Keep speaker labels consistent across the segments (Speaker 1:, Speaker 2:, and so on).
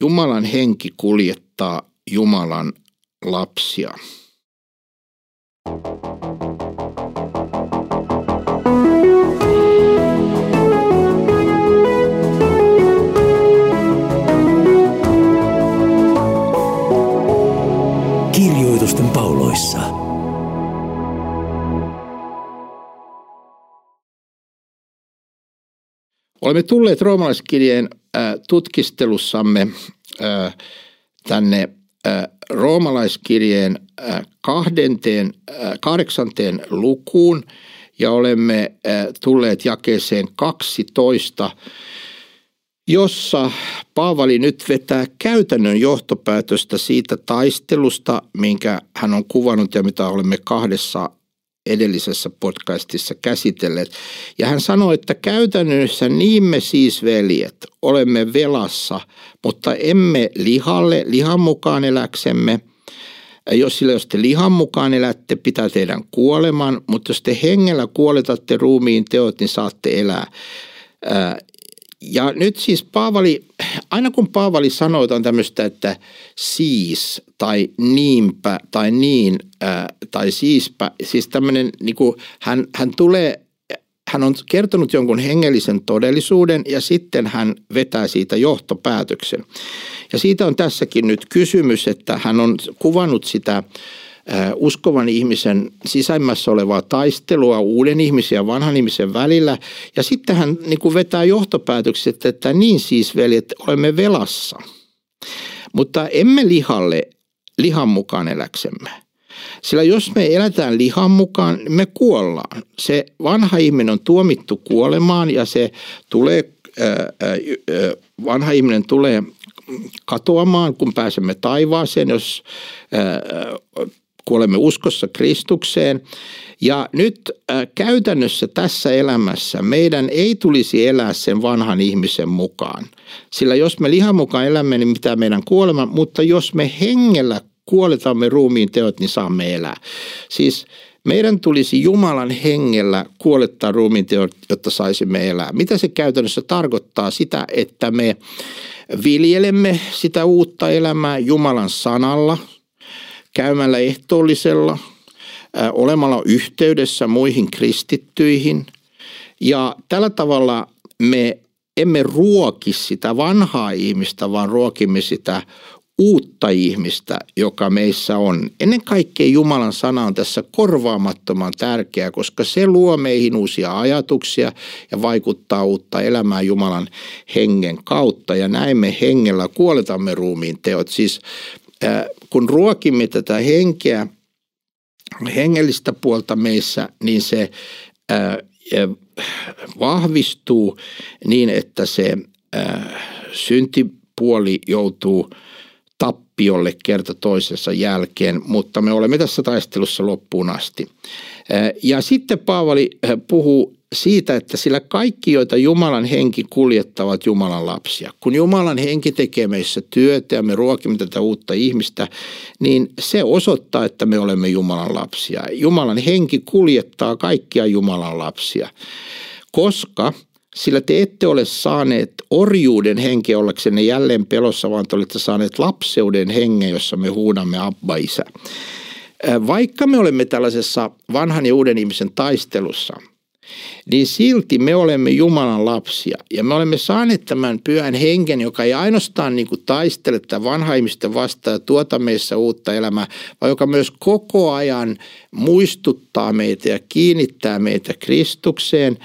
Speaker 1: Jumalan henki kuljettaa Jumalan lapsia.
Speaker 2: Kirjoitusten
Speaker 1: Olemme tulleet roomalaiskirjeen tutkistelussamme tänne roomalaiskirjeen kahdenteen, kahdeksanteen lukuun. Ja olemme tulleet jakeeseen 12, jossa Paavali nyt vetää käytännön johtopäätöstä siitä taistelusta, minkä hän on kuvannut ja mitä olemme kahdessa edellisessä podcastissa käsitelleet. Ja hän sanoi, että käytännössä niin me siis veljet olemme velassa, mutta emme lihalle, lihan mukaan eläksemme. Jos sillä jos te lihan mukaan elätte, pitää teidän kuoleman, mutta jos te hengellä kuoletatte ruumiin teot, niin saatte elää. Ja nyt siis Paavali, aina kun Paavali sanoo on tämmöistä, että siis tai niinpä tai niin ää, tai siispä, siis tämmöinen, niin kuin hän, hän tulee, hän on kertonut jonkun hengellisen todellisuuden ja sitten hän vetää siitä johtopäätöksen. Ja siitä on tässäkin nyt kysymys, että hän on kuvannut sitä uskovan ihmisen sisäimmässä olevaa taistelua uuden ihmisen ja vanhan ihmisen välillä. Ja sitten hän niin kuin vetää johtopäätökset, että niin siis veljet, olemme velassa. Mutta emme lihalle lihan mukaan eläksemme. Sillä jos me elätään lihan mukaan, niin me kuollaan. Se vanha ihminen on tuomittu kuolemaan ja se tulee, vanha ihminen tulee katoamaan, kun pääsemme taivaaseen, jos kun olemme uskossa Kristukseen. Ja nyt äh, käytännössä tässä elämässä meidän ei tulisi elää sen vanhan ihmisen mukaan. Sillä jos me lihan mukaan elämme, niin mitä meidän kuolema, mutta jos me hengellä kuoletamme ruumiin teot, niin saamme elää. Siis meidän tulisi Jumalan hengellä kuolettaa ruumiin teot, jotta saisimme elää. Mitä se käytännössä tarkoittaa? Sitä, että me viljelemme sitä uutta elämää Jumalan sanalla – käymällä ehtoollisella, olemalla yhteydessä muihin kristittyihin. Ja tällä tavalla me emme ruoki sitä vanhaa ihmistä, vaan ruokimme sitä uutta ihmistä, joka meissä on. Ennen kaikkea Jumalan sana on tässä korvaamattoman tärkeä, koska se luo meihin uusia ajatuksia ja vaikuttaa uutta elämää Jumalan hengen kautta. Ja näin me hengellä kuoletamme ruumiin teot. Siis kun ruokimme tätä henkeä, hengellistä puolta meissä, niin se vahvistuu niin, että se syntipuoli joutuu tappiolle kerta toisensa jälkeen, mutta me olemme tässä taistelussa loppuun asti. Ja sitten Paavali puhuu siitä, että sillä kaikki, joita Jumalan henki kuljettavat Jumalan lapsia. Kun Jumalan henki tekee meissä työtä ja me ruokimme tätä uutta ihmistä, niin se osoittaa, että me olemme Jumalan lapsia. Jumalan henki kuljettaa kaikkia Jumalan lapsia, koska sillä te ette ole saaneet orjuuden henkeä ollaksenne jälleen pelossa, vaan te olette saaneet lapseuden hengen, jossa me huudamme Abba Isä. Vaikka me olemme tällaisessa vanhan ja uuden ihmisen taistelussa – niin silti me olemme Jumalan lapsia. Ja me olemme saaneet tämän pyhän hengen, joka ei ainoastaan niin kuin taistele tätä vanha ihmistä vastaan ja tuota meissä uutta elämää, vaan joka myös koko ajan muistuttaa meitä ja kiinnittää meitä Kristukseen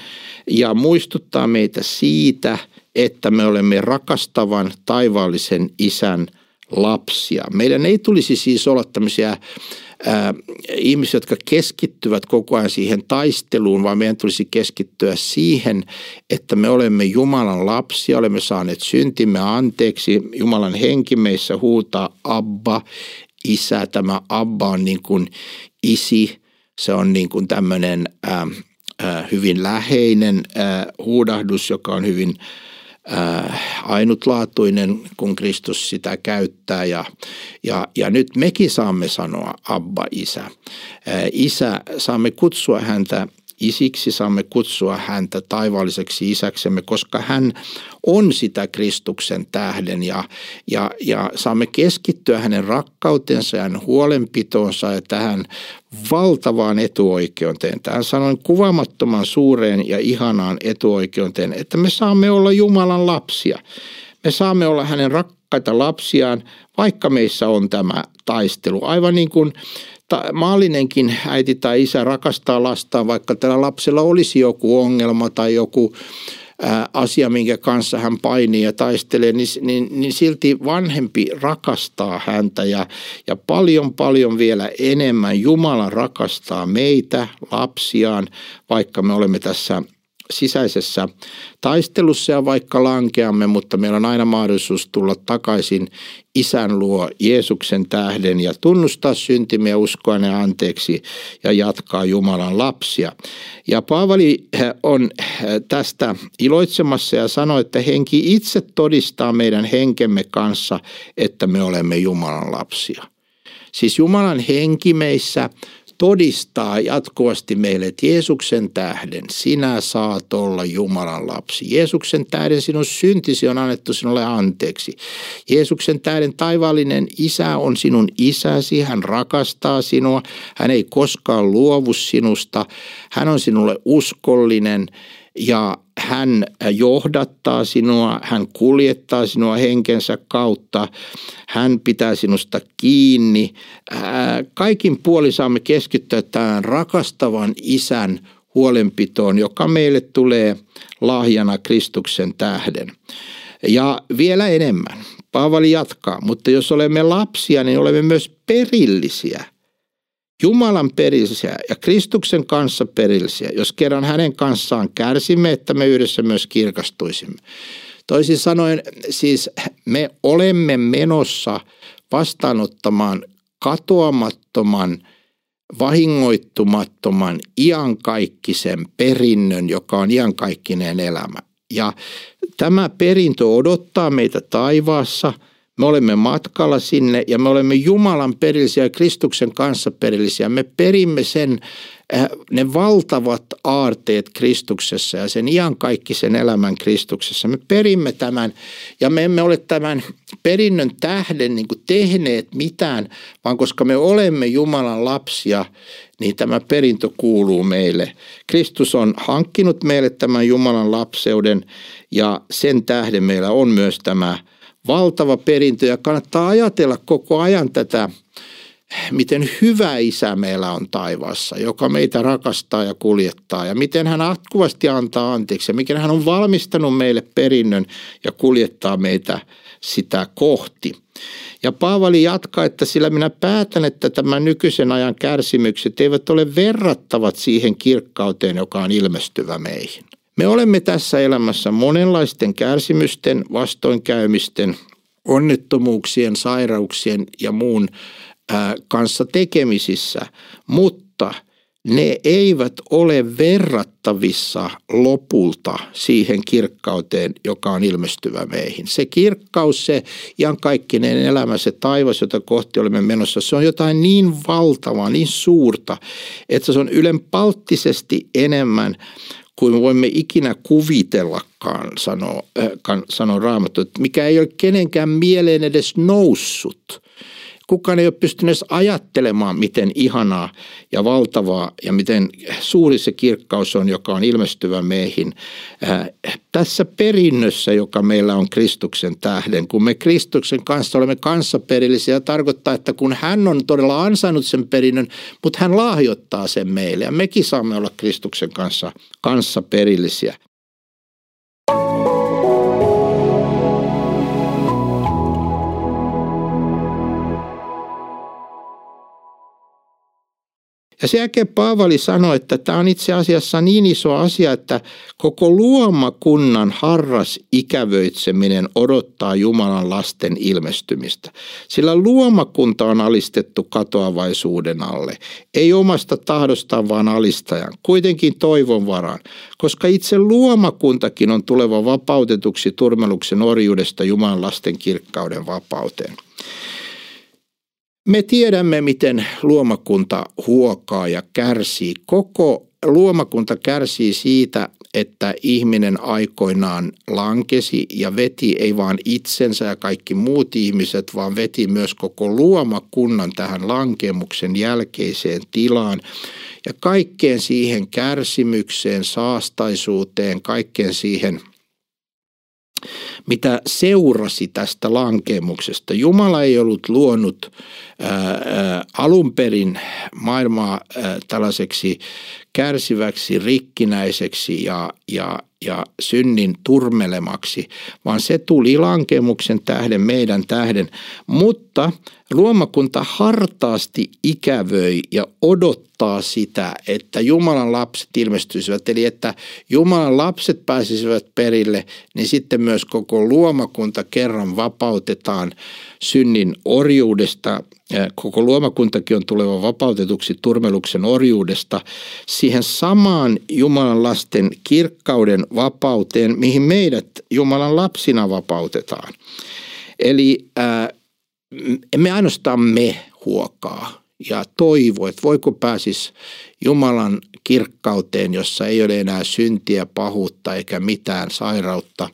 Speaker 1: ja muistuttaa meitä siitä, että me olemme rakastavan taivaallisen isän lapsia. Meidän ei tulisi siis olla tämmöisiä ää, ihmiset, jotka keskittyvät koko ajan siihen taisteluun, vaan meidän tulisi keskittyä siihen, että me olemme Jumalan lapsia, olemme saaneet syntimme anteeksi, Jumalan henki meissä huutaa Abba, isä. Tämä Abba on niin kuin isi, se on niin kuin tämmöinen hyvin läheinen ää, huudahdus, joka on hyvin ainutlaatuinen, kun Kristus sitä käyttää. Ja, ja, ja nyt mekin saamme sanoa Abba, Isä. Äh, isä, saamme kutsua häntä isiksi, saamme kutsua häntä taivaalliseksi isäksemme, koska hän on sitä Kristuksen tähden ja, ja, ja saamme keskittyä hänen rakkautensa ja hänen huolenpitoonsa ja tähän valtavaan etuoikeuteen, tähän sanoin kuvamattoman suureen ja ihanaan etuoikeuteen, että me saamme olla Jumalan lapsia. Me saamme olla hänen rakkaita lapsiaan, vaikka meissä on tämä taistelu. Aivan niin kuin maallinenkin äiti tai isä rakastaa lastaan, vaikka tällä lapsella olisi joku ongelma tai joku asia, minkä kanssa hän painii ja taistelee, niin, niin, niin silti vanhempi rakastaa häntä ja, ja paljon paljon vielä enemmän Jumala rakastaa meitä, lapsiaan, vaikka me olemme tässä sisäisessä taistelussa ja vaikka lankeamme, mutta meillä on aina mahdollisuus tulla takaisin isän luo Jeesuksen tähden ja tunnustaa syntimme ja uskoa ne anteeksi ja jatkaa Jumalan lapsia. Ja Paavali on tästä iloitsemassa ja sanoi, että henki itse todistaa meidän henkemme kanssa, että me olemme Jumalan lapsia. Siis Jumalan henki meissä todistaa jatkuvasti meille, että Jeesuksen tähden sinä saat olla Jumalan lapsi. Jeesuksen tähden sinun syntisi on annettu sinulle anteeksi. Jeesuksen tähden taivaallinen isä on sinun isäsi, hän rakastaa sinua, hän ei koskaan luovu sinusta, hän on sinulle uskollinen ja hän johdattaa sinua, hän kuljettaa sinua henkensä kautta, hän pitää sinusta kiinni. Kaikin puoli saamme keskittyä tähän rakastavan isän huolenpitoon, joka meille tulee lahjana Kristuksen tähden. Ja vielä enemmän. Paavali jatkaa, mutta jos olemme lapsia, niin olemme myös perillisiä – Jumalan perillisiä ja Kristuksen kanssa perillisiä, jos kerran hänen kanssaan kärsimme, että me yhdessä myös kirkastuisimme. Toisin sanoen siis me olemme menossa vastaanottamaan katoamattoman, vahingoittumattoman, iankaikkisen perinnön, joka on iankaikkinen elämä. Ja tämä perintö odottaa meitä taivaassa – me olemme matkalla sinne ja me olemme Jumalan perillisiä Kristuksen kanssa perillisiä. Me perimme sen, äh, ne valtavat aarteet Kristuksessa ja sen iankaikkisen elämän Kristuksessa. Me perimme tämän ja me emme ole tämän perinnön tähden niin kuin tehneet mitään, vaan koska me olemme Jumalan lapsia, niin tämä perintö kuuluu meille. Kristus on hankkinut meille tämän Jumalan lapseuden ja sen tähden meillä on myös tämä – valtava perintö ja kannattaa ajatella koko ajan tätä, miten hyvä isä meillä on taivaassa, joka meitä rakastaa ja kuljettaa ja miten hän jatkuvasti antaa anteeksi ja miten hän on valmistanut meille perinnön ja kuljettaa meitä sitä kohti. Ja Paavali jatkaa, että sillä minä päätän, että tämän nykyisen ajan kärsimykset eivät ole verrattavat siihen kirkkauteen, joka on ilmestyvä meihin. Me olemme tässä elämässä monenlaisten kärsimysten, vastoinkäymisten, onnettomuuksien, sairauksien ja muun kanssa tekemisissä, mutta ne eivät ole verrattavissa lopulta siihen kirkkauteen, joka on ilmestyvä meihin. Se kirkkaus, se iankaikkinen elämä, se taivas, jota kohti olemme menossa, se on jotain niin valtavaa, niin suurta, että se on ylenpalttisesti enemmän kuin me voimme ikinä kuvitellakaan, sanoo, äh, sanoo Raamattu, että mikä ei ole kenenkään mieleen edes noussut. Kukaan ei ole pystynyt edes ajattelemaan, miten ihanaa ja valtavaa ja miten suuri se kirkkaus on, joka on ilmestyvä meihin. Äh, tässä perinnössä, joka meillä on Kristuksen tähden, kun me Kristuksen kanssa olemme kanssaperillisiä, tarkoittaa, että kun hän on todella ansainnut sen perinnön, mutta hän lahjoittaa sen meille ja mekin saamme olla Kristuksen kanssa kanssaperillisiä. Ja sen jälkeen Paavali sanoi, että tämä on itse asiassa niin iso asia, että koko luomakunnan harras ikävöitseminen odottaa Jumalan lasten ilmestymistä. Sillä luomakunta on alistettu katoavaisuuden alle. Ei omasta tahdostaan, vaan alistajan. Kuitenkin toivon varaan, koska itse luomakuntakin on tuleva vapautetuksi turmeluksen orjuudesta Jumalan lasten kirkkauden vapauteen. Me tiedämme, miten luomakunta huokaa ja kärsii koko luomakunta kärsii siitä, että ihminen aikoinaan lankesi ja veti ei vaan itsensä ja kaikki muut ihmiset, vaan veti myös koko luomakunnan tähän lankemuksen jälkeiseen tilaan. Ja kaikkeen siihen kärsimykseen, saastaisuuteen, kaikkeen siihen – mitä seurasi tästä lankemuksesta. Jumala ei ollut luonut ää, alun perin maailmaa ää, tällaiseksi kärsiväksi, rikkinäiseksi ja, ja, ja synnin turmelemaksi, vaan se tuli lankemuksen tähden, meidän tähden. Mutta luomakunta hartaasti ikävöi ja odottaa sitä, että Jumalan lapset ilmestyisivät, eli että Jumalan lapset pääsisivät perille, niin sitten myös koko luomakunta kerran vapautetaan synnin orjuudesta. Koko luomakuntakin on tuleva vapautetuksi turmeluksen orjuudesta siihen samaan Jumalan lasten kirkkauden vapauteen, mihin meidät Jumalan lapsina vapautetaan. Eli ää, emme ainoastaan me huokaa ja toivo, että voiko pääsis Jumalan kirkkauteen, jossa ei ole enää syntiä, pahuutta eikä mitään sairautta,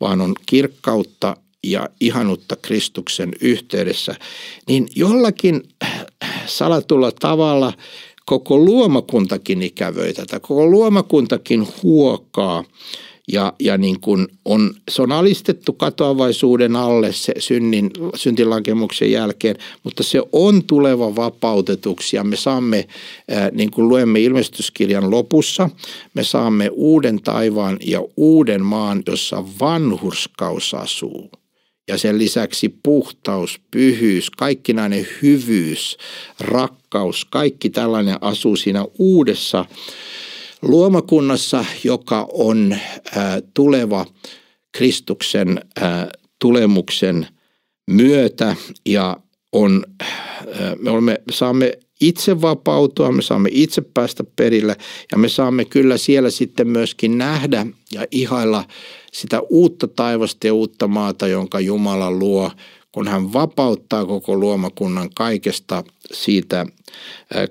Speaker 1: vaan on kirkkautta ja ihanutta Kristuksen yhteydessä, niin jollakin salatulla tavalla koko luomakuntakin ikävöi tätä, koko luomakuntakin huokaa ja, ja niin kuin on, se on alistettu katoavaisuuden alle se synnin, syntilankemuksen jälkeen, mutta se on tuleva vapautetuksi ja me saamme, ää, niin kuin luemme ilmestyskirjan lopussa, me saamme uuden taivaan ja uuden maan, jossa vanhurskaus asuu. Ja sen lisäksi puhtaus, pyhyys, kaikkinainen hyvyys, rakkaus, kaikki tällainen asuu siinä uudessa luomakunnassa, joka on tuleva Kristuksen tulemuksen myötä ja on, me olemme, saamme itse vapautua, me saamme itse päästä perille ja me saamme kyllä siellä sitten myöskin nähdä ja ihailla sitä uutta taivasta ja uutta maata, jonka Jumala luo, kun hän vapauttaa koko luomakunnan kaikesta siitä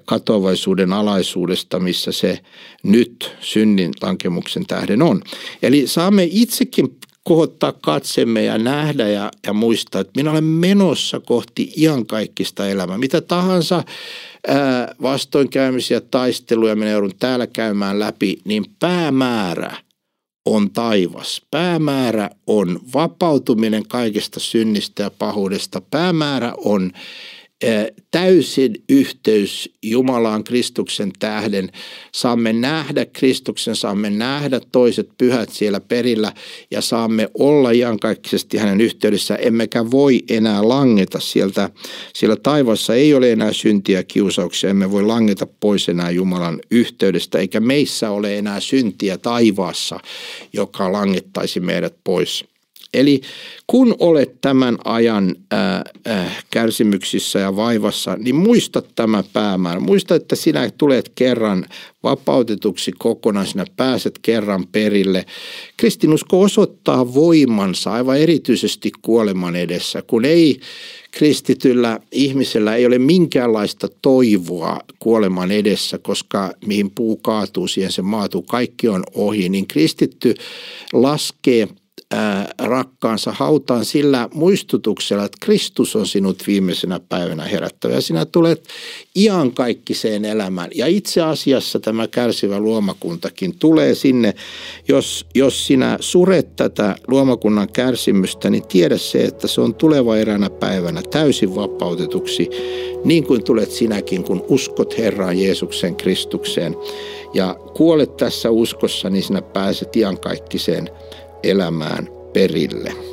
Speaker 1: katoavaisuuden alaisuudesta, missä se nyt synnin lankemuksen tähden on. Eli saamme itsekin kohottaa katsemme ja nähdä ja, ja muistaa, että minä olen menossa kohti iankaikkista elämää. Mitä tahansa ää, vastoinkäymisiä, taisteluja minä joudun täällä käymään läpi, niin päämäärä on taivas. Päämäärä on vapautuminen kaikesta synnistä ja pahuudesta. Päämäärä on täysin yhteys Jumalaan Kristuksen tähden. Saamme nähdä Kristuksen, saamme nähdä toiset pyhät siellä perillä ja saamme olla iankaikkisesti hänen yhteydessä, emmekä voi enää langeta sieltä. Siellä taivassa ei ole enää syntiä kiusauksia, emme voi langeta pois enää Jumalan yhteydestä, eikä meissä ole enää syntiä taivaassa, joka langettaisi meidät pois. Eli kun olet tämän ajan ää, ää, kärsimyksissä ja vaivassa, niin muista tämä päämäärä. Muista, että sinä tulet kerran vapautetuksi kokonaan, sinä pääset kerran perille. Kristinusko osoittaa voimansa aivan erityisesti kuoleman edessä, kun ei kristityllä ihmisellä ei ole minkäänlaista toivoa kuoleman edessä, koska mihin puu kaatuu, siihen se maatuu, kaikki on ohi, niin kristitty laskee – rakkaansa hautaan sillä muistutuksella, että Kristus on sinut viimeisenä päivänä herättävä. Ja sinä tulet iankaikkiseen elämään. Ja itse asiassa tämä kärsivä luomakuntakin tulee sinne, jos, jos sinä suret tätä luomakunnan kärsimystä, niin tiedä se, että se on tuleva eräänä päivänä täysin vapautetuksi, niin kuin tulet sinäkin, kun uskot Herraan Jeesuksen Kristukseen. Ja kuolet tässä uskossa, niin sinä pääset iankaikkiseen elämään perille.